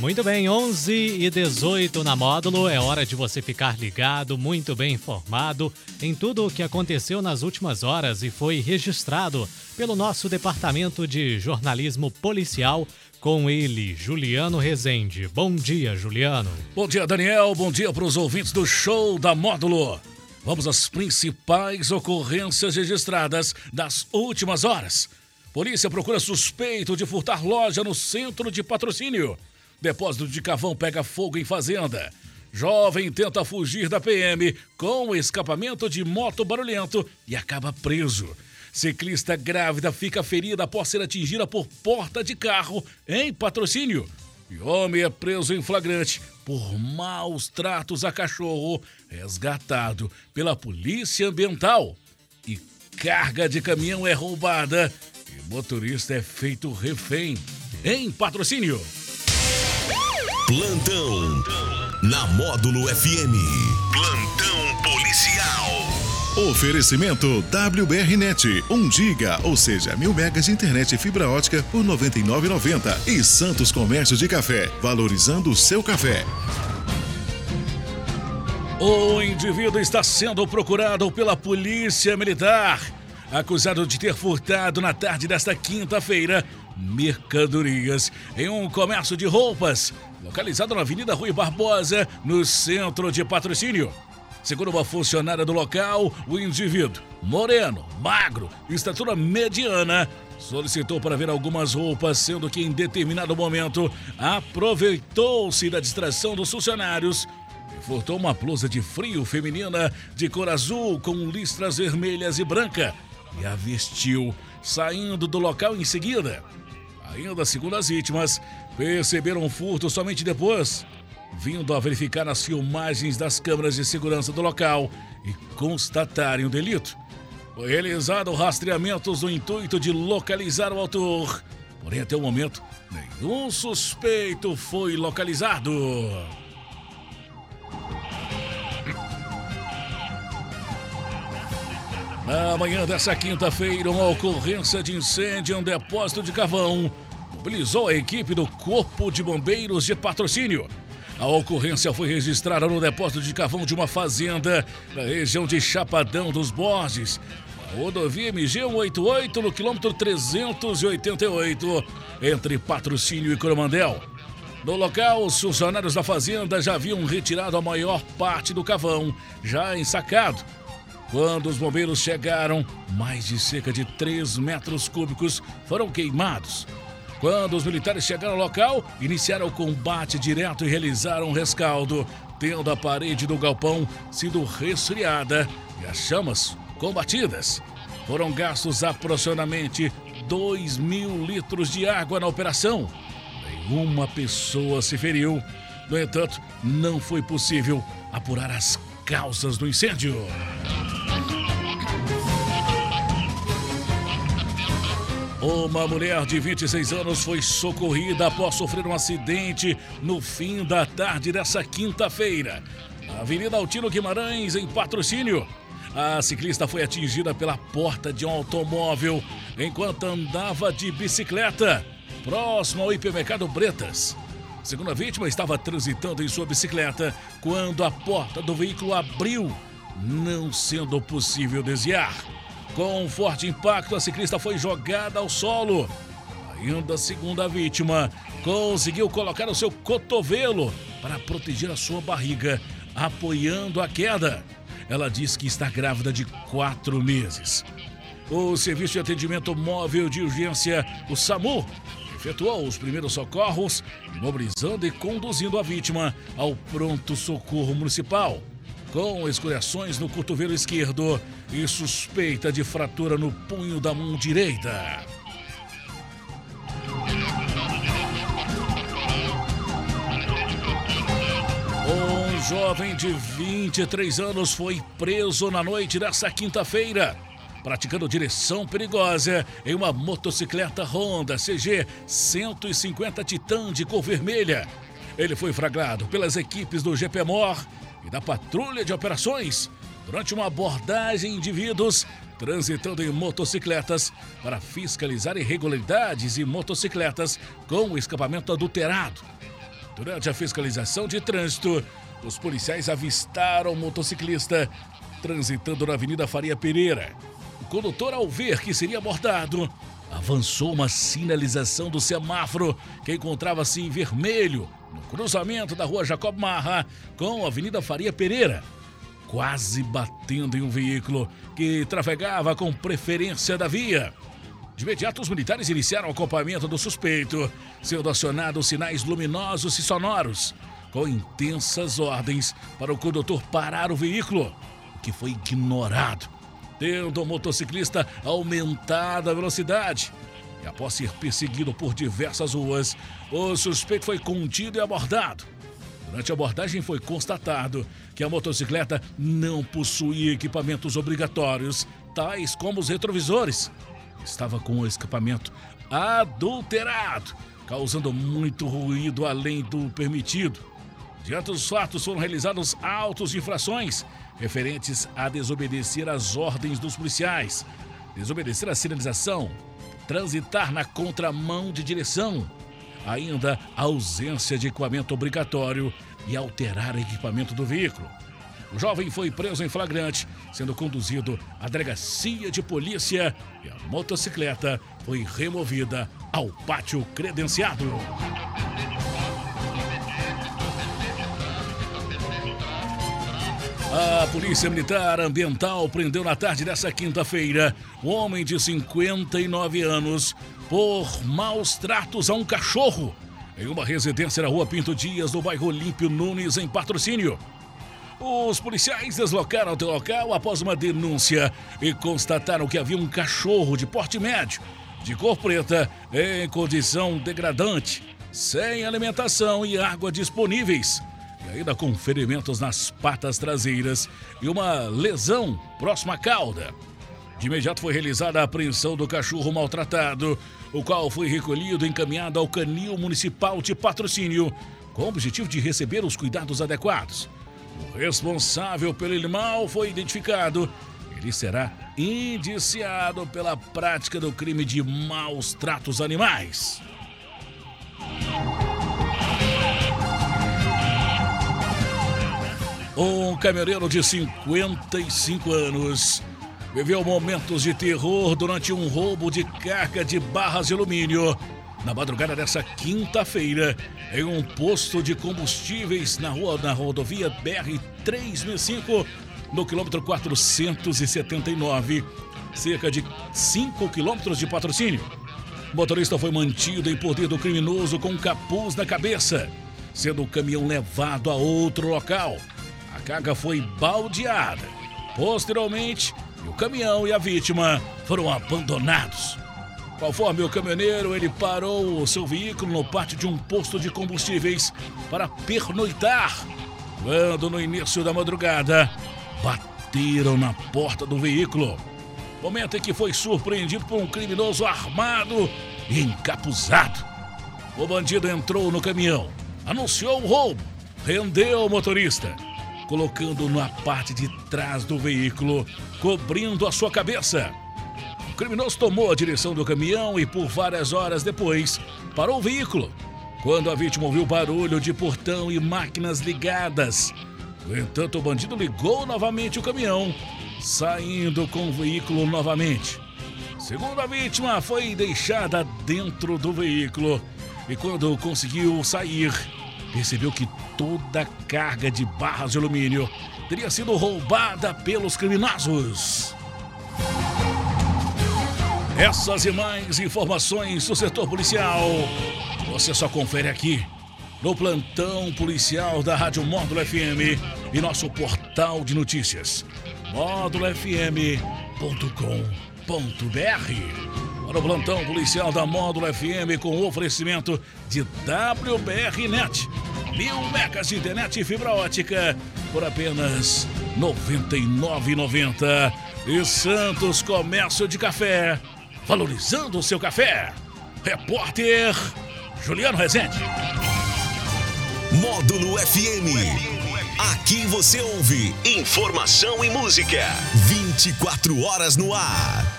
Muito bem, 11 e 18 na módulo. É hora de você ficar ligado, muito bem informado em tudo o que aconteceu nas últimas horas e foi registrado pelo nosso departamento de jornalismo policial. Com ele, Juliano Rezende. Bom dia, Juliano. Bom dia, Daniel. Bom dia para os ouvintes do show da Módulo. Vamos às principais ocorrências registradas das últimas horas. Polícia procura suspeito de furtar loja no centro de patrocínio. Depósito de carvão pega fogo em fazenda. Jovem tenta fugir da PM com escapamento de moto barulhento e acaba preso. Ciclista grávida fica ferida após ser atingida por porta de carro em patrocínio. E homem é preso em flagrante por maus tratos a cachorro, resgatado pela Polícia Ambiental. E carga de caminhão é roubada e motorista é feito refém em patrocínio. Plantão na Módulo FM. Plantão policial. Oferecimento WBRnet, 1 giga, ou seja, mil megas de internet e fibra ótica por 99,90 e Santos Comércio de Café, valorizando o seu café. O indivíduo está sendo procurado pela Polícia Militar, acusado de ter furtado na tarde desta quinta-feira mercadorias em um comércio de roupas localizado na Avenida Rui Barbosa, no centro de patrocínio. Segundo uma funcionária do local, o indivíduo, moreno, magro, estatura mediana, solicitou para ver algumas roupas, sendo que em determinado momento aproveitou-se da distração dos funcionários e furtou uma blusa de frio feminina de cor azul com listras vermelhas e branca e a vestiu, saindo do local em seguida. Ainda segundo as vítimas, perceberam o furto somente depois, vindo a verificar as filmagens das câmeras de segurança do local e constatarem o delito. Foi realizado rastreamentos no intuito de localizar o autor. Porém, até o momento, nenhum suspeito foi localizado. Na manhã dessa quinta-feira, uma ocorrência de incêndio em um depósito de carvão mobilizou a equipe do Corpo de Bombeiros de Patrocínio. A ocorrência foi registrada no depósito de carvão de uma fazenda na região de Chapadão dos Borges, rodovia MG 188, no quilômetro 388, entre Patrocínio e Coromandel. No local, os funcionários da fazenda já haviam retirado a maior parte do carvão, já ensacado. Quando os bombeiros chegaram, mais de cerca de 3 metros cúbicos foram queimados. Quando os militares chegaram ao local, iniciaram o combate direto e realizaram um rescaldo, tendo a parede do galpão sido resfriada e as chamas combatidas. Foram gastos aproximadamente 2 mil litros de água na operação. Nenhuma pessoa se feriu. No entanto, não foi possível apurar as causas do incêndio. Uma mulher de 26 anos foi socorrida após sofrer um acidente no fim da tarde dessa quinta-feira. Avenida Altino Guimarães, em patrocínio. A ciclista foi atingida pela porta de um automóvel enquanto andava de bicicleta, próximo ao hipermercado Bretas. Segundo a vítima, estava transitando em sua bicicleta quando a porta do veículo abriu, não sendo possível desviar. Com um forte impacto, a ciclista foi jogada ao solo. Ainda a vítima, conseguiu colocar o seu cotovelo para proteger a sua barriga, apoiando a queda. Ela diz que está grávida de quatro meses. O Serviço de Atendimento Móvel de Urgência, o SAMU, efetuou os primeiros socorros, imobilizando e conduzindo a vítima ao pronto socorro municipal com escoriações no cotovelo esquerdo e suspeita de fratura no punho da mão direita. Um jovem de 23 anos foi preso na noite dessa quinta-feira, praticando direção perigosa em uma motocicleta Honda CG 150 Titan de cor vermelha. Ele foi flagrado pelas equipes do GPMOR e da Patrulha de Operações durante uma abordagem indivíduos transitando em motocicletas para fiscalizar irregularidades em motocicletas com escapamento adulterado. Durante a fiscalização de trânsito, os policiais avistaram o motociclista transitando na Avenida Faria Pereira. O condutor, ao ver que seria abordado, avançou uma sinalização do semáforo que encontrava-se em vermelho no cruzamento da rua Jacob Marra com a Avenida Faria Pereira, quase batendo em um veículo que trafegava com preferência da via. De imediato, os militares iniciaram o acompanhamento do suspeito, sendo acionados sinais luminosos e sonoros, com intensas ordens para o condutor parar o veículo, que foi ignorado tendo o motociclista aumentado a velocidade. E após ser perseguido por diversas ruas, o suspeito foi contido e abordado. Durante a abordagem foi constatado que a motocicleta não possuía equipamentos obrigatórios, tais como os retrovisores. Estava com o escapamento adulterado, causando muito ruído além do permitido. Diante dos fatos, foram realizados autos de infrações referentes a desobedecer às ordens dos policiais, desobedecer a sinalização, transitar na contramão de direção, ainda a ausência de equipamento obrigatório e alterar o equipamento do veículo. O jovem foi preso em flagrante, sendo conduzido à delegacia de polícia e a motocicleta foi removida ao pátio credenciado. A Polícia Militar Ambiental prendeu na tarde dessa quinta-feira um homem de 59 anos por maus tratos a um cachorro em uma residência na rua Pinto Dias, no bairro Olímpio Nunes, em patrocínio. Os policiais deslocaram até o local após uma denúncia e constataram que havia um cachorro de porte médio, de cor preta, em condição degradante, sem alimentação e água disponíveis ainda com ferimentos nas patas traseiras e uma lesão próxima à cauda. De imediato foi realizada a apreensão do cachorro maltratado, o qual foi recolhido e encaminhado ao Canil Municipal de Patrocínio, com o objetivo de receber os cuidados adequados. O responsável pelo animal foi identificado. Ele será indiciado pela prática do crime de maus tratos animais. Um caminhoneiro de 55 anos viveu momentos de terror durante um roubo de carga de barras de alumínio na madrugada dessa quinta-feira em um posto de combustíveis na rua na rodovia BR 365 no quilômetro 479, cerca de 5 quilômetros de patrocínio. O motorista foi mantido em poder do criminoso com um capuz na cabeça, sendo o caminhão levado a outro local carga foi baldeada. Posteriormente, o caminhão e a vítima foram abandonados. Conforme o caminhoneiro, ele parou o seu veículo no pátio de um posto de combustíveis para pernoitar. Quando, no início da madrugada, bateram na porta do veículo. Momento em que foi surpreendido por um criminoso armado e encapuzado. O bandido entrou no caminhão, anunciou o roubo, rendeu o motorista colocando na parte de trás do veículo, cobrindo a sua cabeça. O criminoso tomou a direção do caminhão e, por várias horas depois, parou o veículo. Quando a vítima ouviu barulho de portão e máquinas ligadas. No entanto, o bandido ligou novamente o caminhão, saindo com o veículo novamente. Segundo a vítima, foi deixada dentro do veículo e, quando conseguiu sair, percebeu que toda a carga de barras de alumínio teria sido roubada pelos criminosos. Essas e mais informações do setor policial você só confere aqui no plantão policial da Rádio Módulo FM e nosso portal de notícias módulofm.com.br. Para o plantão policial da Módulo FM com oferecimento de WBR Net mil megas de internet e fibra ótica por apenas R$ 99,90. E Santos Comércio de Café, valorizando o seu café. Repórter Juliano Rezende. Módulo FM. Aqui você ouve informação e música. 24 horas no ar.